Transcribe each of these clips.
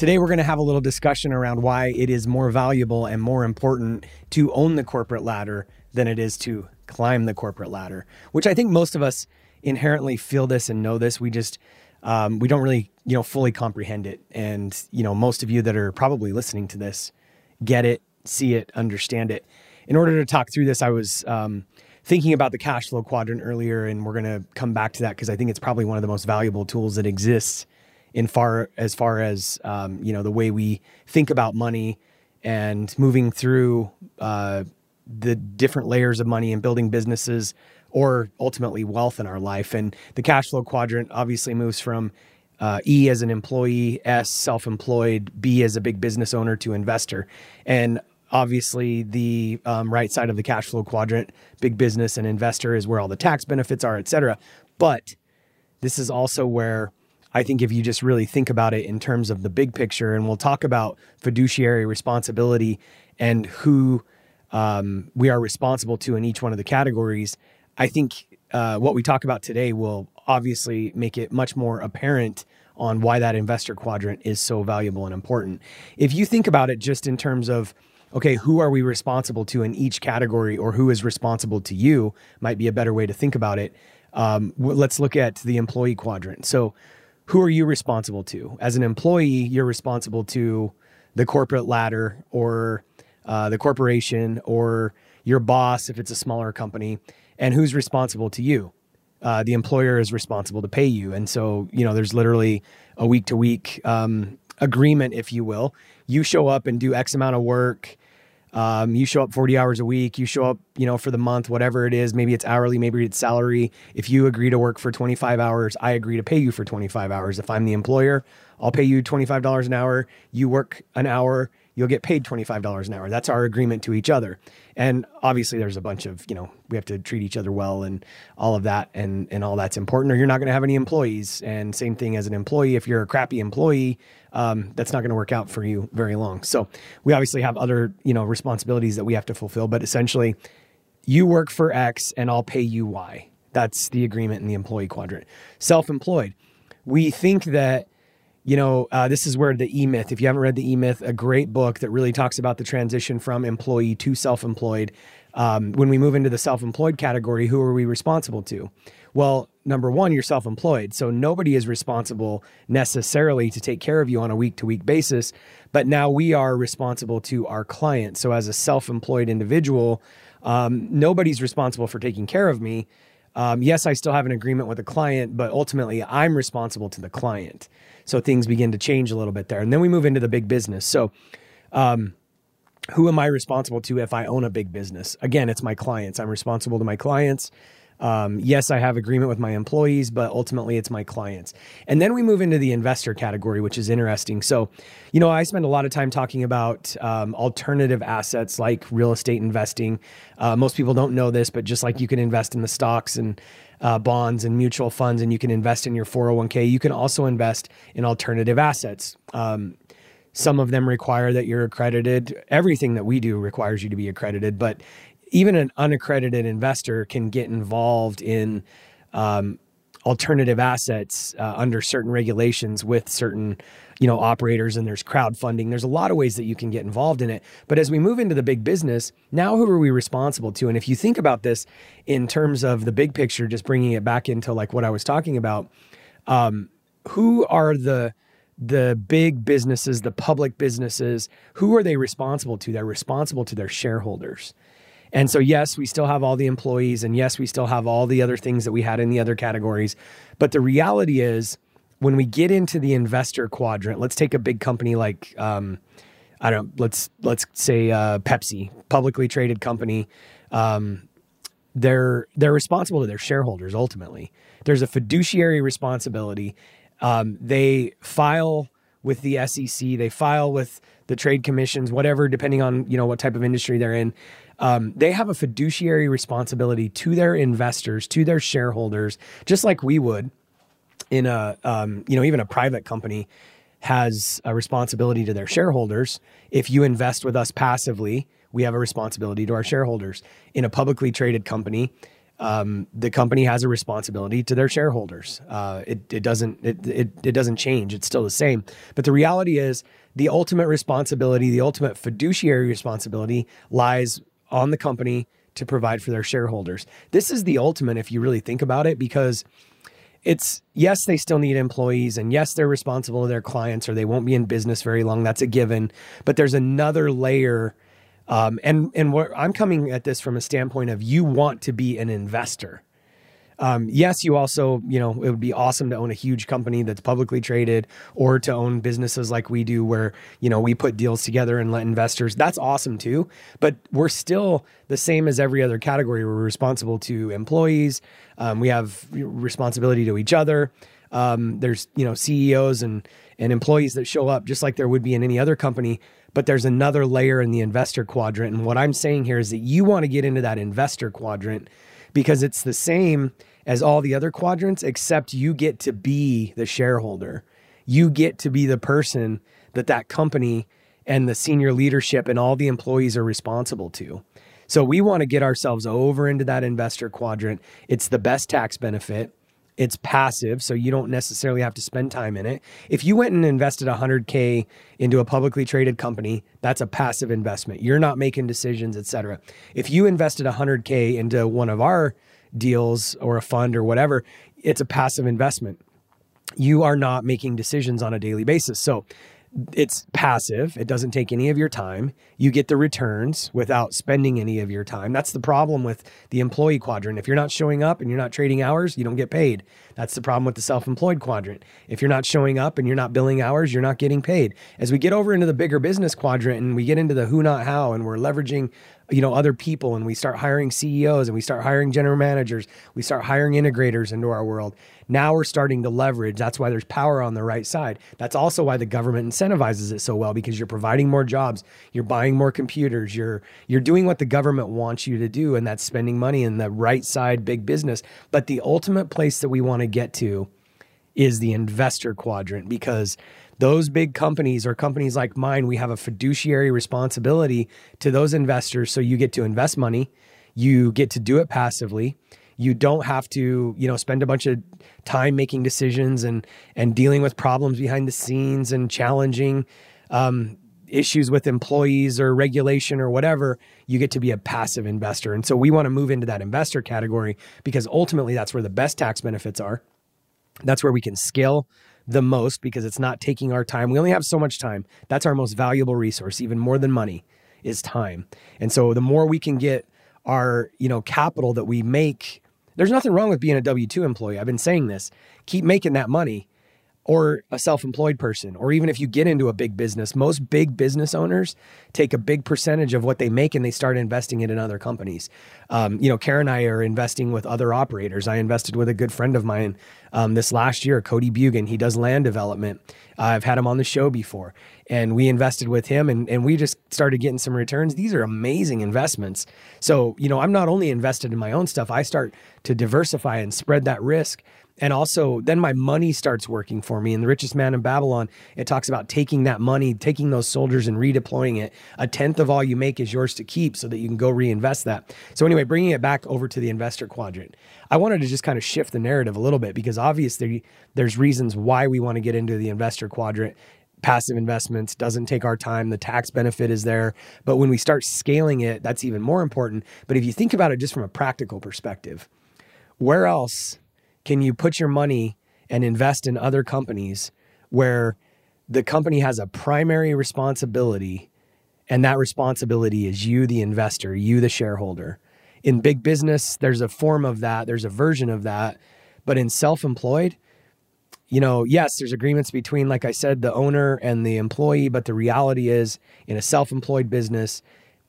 Today, we're going to have a little discussion around why it is more valuable and more important to own the corporate ladder than it is to climb the corporate ladder, which I think most of us inherently feel this and know this. We just, um, we don't really, you know, fully comprehend it. And, you know, most of you that are probably listening to this get it, see it, understand it. In order to talk through this, I was um, thinking about the cash flow quadrant earlier, and we're going to come back to that because I think it's probably one of the most valuable tools that exists in far as far as um, you know the way we think about money and moving through uh, the different layers of money and building businesses or ultimately wealth in our life. And the cash flow quadrant obviously moves from uh, E as an employee, S self employed, B as a big business owner to investor. And obviously, the um, right side of the cash flow quadrant, big business and investor, is where all the tax benefits are, et cetera. But this is also where I think if you just really think about it in terms of the big picture, and we'll talk about fiduciary responsibility and who um, we are responsible to in each one of the categories, I think uh, what we talk about today will obviously make it much more apparent on why that investor quadrant is so valuable and important. If you think about it just in terms of, okay, who are we responsible to in each category or who is responsible to you, might be a better way to think about it. Um, let's look at the employee quadrant. So, who are you responsible to? As an employee, you're responsible to the corporate ladder or uh, the corporation or your boss if it's a smaller company. And who's responsible to you? Uh, the employer is responsible to pay you. And so, you know, there's literally a week to week agreement, if you will. You show up and do X amount of work um, you show up 40 hours a week, you show up, you know, for the month, whatever it is, maybe it's hourly, maybe it's salary. If you agree to work for 25 hours, I agree to pay you for 25 hours. If I'm the employer, I'll pay you $25 an hour. You work an hour, you'll get paid $25 an hour. That's our agreement to each other. And obviously there's a bunch of, you know, we have to treat each other well and all of that and and all that's important or you're not going to have any employees. And same thing as an employee, if you're a crappy employee, um, that's not going to work out for you very long. So we obviously have other, you know, responsibilities that we have to fulfill, but essentially you work for X and I'll pay you Y. That's the agreement in the employee quadrant. Self-employed. We think that you know, uh, this is where the E Myth, if you haven't read the E Myth, a great book that really talks about the transition from employee to self employed. Um, when we move into the self employed category, who are we responsible to? Well, number one, you're self employed. So nobody is responsible necessarily to take care of you on a week to week basis. But now we are responsible to our client. So as a self employed individual, um, nobody's responsible for taking care of me. Um, yes, I still have an agreement with a client, but ultimately I'm responsible to the client. So things begin to change a little bit there. And then we move into the big business. So, um, who am I responsible to if I own a big business? Again, it's my clients. I'm responsible to my clients. Um, yes, I have agreement with my employees, but ultimately it's my clients. And then we move into the investor category, which is interesting. So, you know, I spend a lot of time talking about um, alternative assets like real estate investing. Uh, most people don't know this, but just like you can invest in the stocks and uh, bonds and mutual funds, and you can invest in your 401k, you can also invest in alternative assets. Um, some of them require that you're accredited. Everything that we do requires you to be accredited, but even an unaccredited investor can get involved in um, alternative assets uh, under certain regulations with certain you know operators and there's crowdfunding. There's a lot of ways that you can get involved in it. But as we move into the big business now who are we responsible to? And if you think about this in terms of the big picture just bringing it back into like what i was talking about um, who are the the big businesses the public businesses who are they responsible to? They're responsible to their shareholders and so, yes, we still have all the employees, and yes, we still have all the other things that we had in the other categories. But the reality is, when we get into the investor quadrant, let's take a big company like, um, I don't know, let's let's say uh, Pepsi, publicly traded company. Um, they're they're responsible to their shareholders ultimately. There's a fiduciary responsibility. Um, they file with the SEC, they file with the trade commissions, whatever, depending on you know what type of industry they're in. Um, they have a fiduciary responsibility to their investors, to their shareholders, just like we would in a um, you know even a private company has a responsibility to their shareholders. If you invest with us passively, we have a responsibility to our shareholders. In a publicly traded company, um, the company has a responsibility to their shareholders. Uh, it, it doesn't it, it, it doesn't change. It's still the same. But the reality is, the ultimate responsibility, the ultimate fiduciary responsibility, lies on the company to provide for their shareholders. This is the ultimate, if you really think about it, because it's yes, they still need employees, and yes, they're responsible to their clients, or they won't be in business very long. That's a given. But there's another layer um, and and what I'm coming at this from a standpoint of you want to be an investor. Um, yes, you also, you know, it would be awesome to own a huge company that's publicly traded or to own businesses like we do where, you know, we put deals together and let investors. That's awesome too. But we're still the same as every other category. We're responsible to employees. Um, we have responsibility to each other. Um, there's, you know, CEOs and, and employees that show up just like there would be in any other company but there's another layer in the investor quadrant. And what I'm saying here is that you want to get into that investor quadrant because it's the same as all the other quadrants, except you get to be the shareholder. You get to be the person that that company and the senior leadership and all the employees are responsible to. So we want to get ourselves over into that investor quadrant. It's the best tax benefit. It's passive, so you don't necessarily have to spend time in it. If you went and invested 100k into a publicly traded company, that's a passive investment. You're not making decisions, etc. If you invested 100k into one of our deals or a fund or whatever, it's a passive investment. You are not making decisions on a daily basis. So it's passive. It doesn't take any of your time. You get the returns without spending any of your time. That's the problem with the employee quadrant. If you're not showing up and you're not trading hours, you don't get paid. That's the problem with the self employed quadrant. If you're not showing up and you're not billing hours, you're not getting paid. As we get over into the bigger business quadrant and we get into the who, not how, and we're leveraging you know other people and we start hiring CEOs and we start hiring general managers, we start hiring integrators into our world. Now we're starting to leverage. That's why there's power on the right side. That's also why the government incentivizes it so well because you're providing more jobs, you're buying more computers, you're you're doing what the government wants you to do and that's spending money in the right side big business. But the ultimate place that we want to get to is the investor quadrant because those big companies or companies like mine, we have a fiduciary responsibility to those investors. So you get to invest money, you get to do it passively. You don't have to you know spend a bunch of time making decisions and and dealing with problems behind the scenes and challenging um, issues with employees or regulation or whatever. You get to be a passive investor. And so we want to move into that investor category because ultimately that's where the best tax benefits are that's where we can scale the most because it's not taking our time. We only have so much time. That's our most valuable resource. Even more than money is time. And so the more we can get our you know capital that we make there's nothing wrong with being a W 2 employee. I've been saying this. Keep making that money or a self employed person, or even if you get into a big business, most big business owners take a big percentage of what they make and they start investing it in other companies. Um, you know, Karen and I are investing with other operators. I invested with a good friend of mine um, this last year, Cody Bugan. He does land development. Uh, I've had him on the show before, and we invested with him and, and we just started getting some returns. These are amazing investments. So, you know, I'm not only invested in my own stuff, I start to diversify and spread that risk and also, then my money starts working for me. In The Richest Man in Babylon, it talks about taking that money, taking those soldiers and redeploying it. A tenth of all you make is yours to keep so that you can go reinvest that. So, anyway, bringing it back over to the investor quadrant, I wanted to just kind of shift the narrative a little bit because obviously there's reasons why we want to get into the investor quadrant passive investments doesn't take our time the tax benefit is there but when we start scaling it that's even more important but if you think about it just from a practical perspective where else can you put your money and invest in other companies where the company has a primary responsibility and that responsibility is you the investor you the shareholder? In big business there's a form of that there's a version of that. But in self-employed you know yes there's agreements between like i said the owner and the employee but the reality is in a self-employed business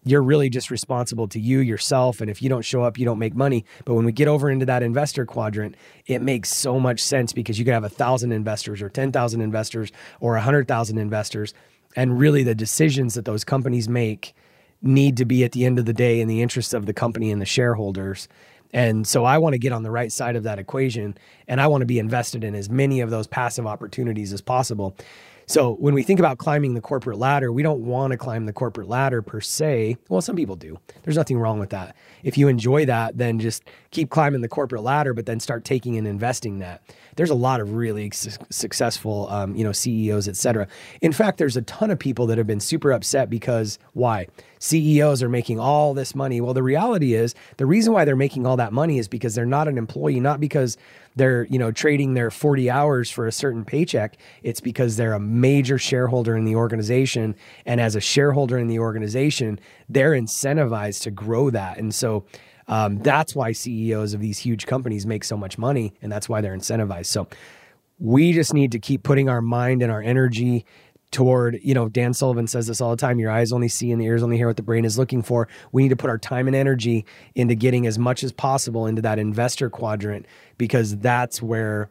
you're really just responsible to you yourself and if you don't show up you don't make money. But when we get over into that investor quadrant it makes so much sense because you can have a thousand investors or 10,000 investors or a hundred thousand investors. And really the decisions that those companies make need to be at the end of the day in the interest of the company and the shareholders. And so I want to get on the right side of that equation and I want to be invested in as many of those passive opportunities as possible. So when we think about climbing the corporate ladder, we don't want to climb the corporate ladder per se. Well, some people do. There's nothing wrong with that. If you enjoy that, then just keep climbing the corporate ladder, but then start taking and investing that. There's a lot of really su- successful, um, you know, CEOs, et cetera. In fact, there's a ton of people that have been super upset because why? CEOs are making all this money. Well, the reality is the reason why they're making all that money is because they're not an employee, not because they're you know trading their 40 hours for a certain paycheck it's because they're a major shareholder in the organization. And as a shareholder in the organization they're incentivized to grow that. And so um, that's why ceos of these huge companies make so much money and that's why they're incentivized. So we just need to keep putting our mind and our energy toward, you know, Dan Sullivan says this all the time your eyes only see and the ears only hear what the brain is looking for. We need to put our time and energy into getting as much as possible into that investor quadrant because that's where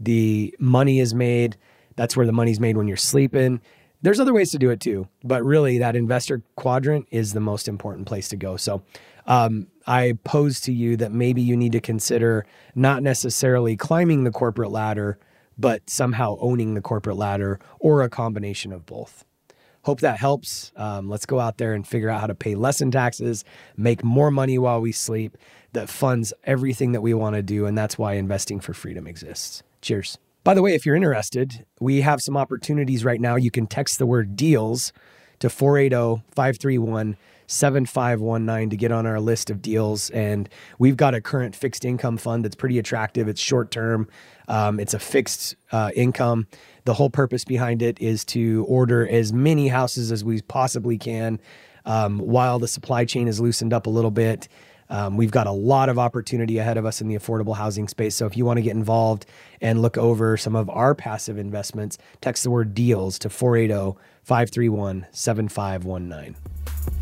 the money is made. That's where the money's made when you're sleeping. There's other ways to do it too, but really that investor quadrant is the most important place to go. So, um, I pose to you that maybe you need to consider not necessarily climbing the corporate ladder but somehow owning the corporate ladder or a combination of both. Hope that helps. Um, let's go out there and figure out how to pay less in taxes, make more money while we sleep that funds everything that we want to do. And that's why investing for freedom exists. Cheers. By the way, if you're interested, we have some opportunities right now. You can text the word deals to 480 531 7519 to get on our list of deals. And we've got a current fixed income fund that's pretty attractive. It's short term, um, it's a fixed uh, income. The whole purpose behind it is to order as many houses as we possibly can um, while the supply chain is loosened up a little bit. Um, we've got a lot of opportunity ahead of us in the affordable housing space. So if you want to get involved and look over some of our passive investments, text the word deals to 480 531 7519.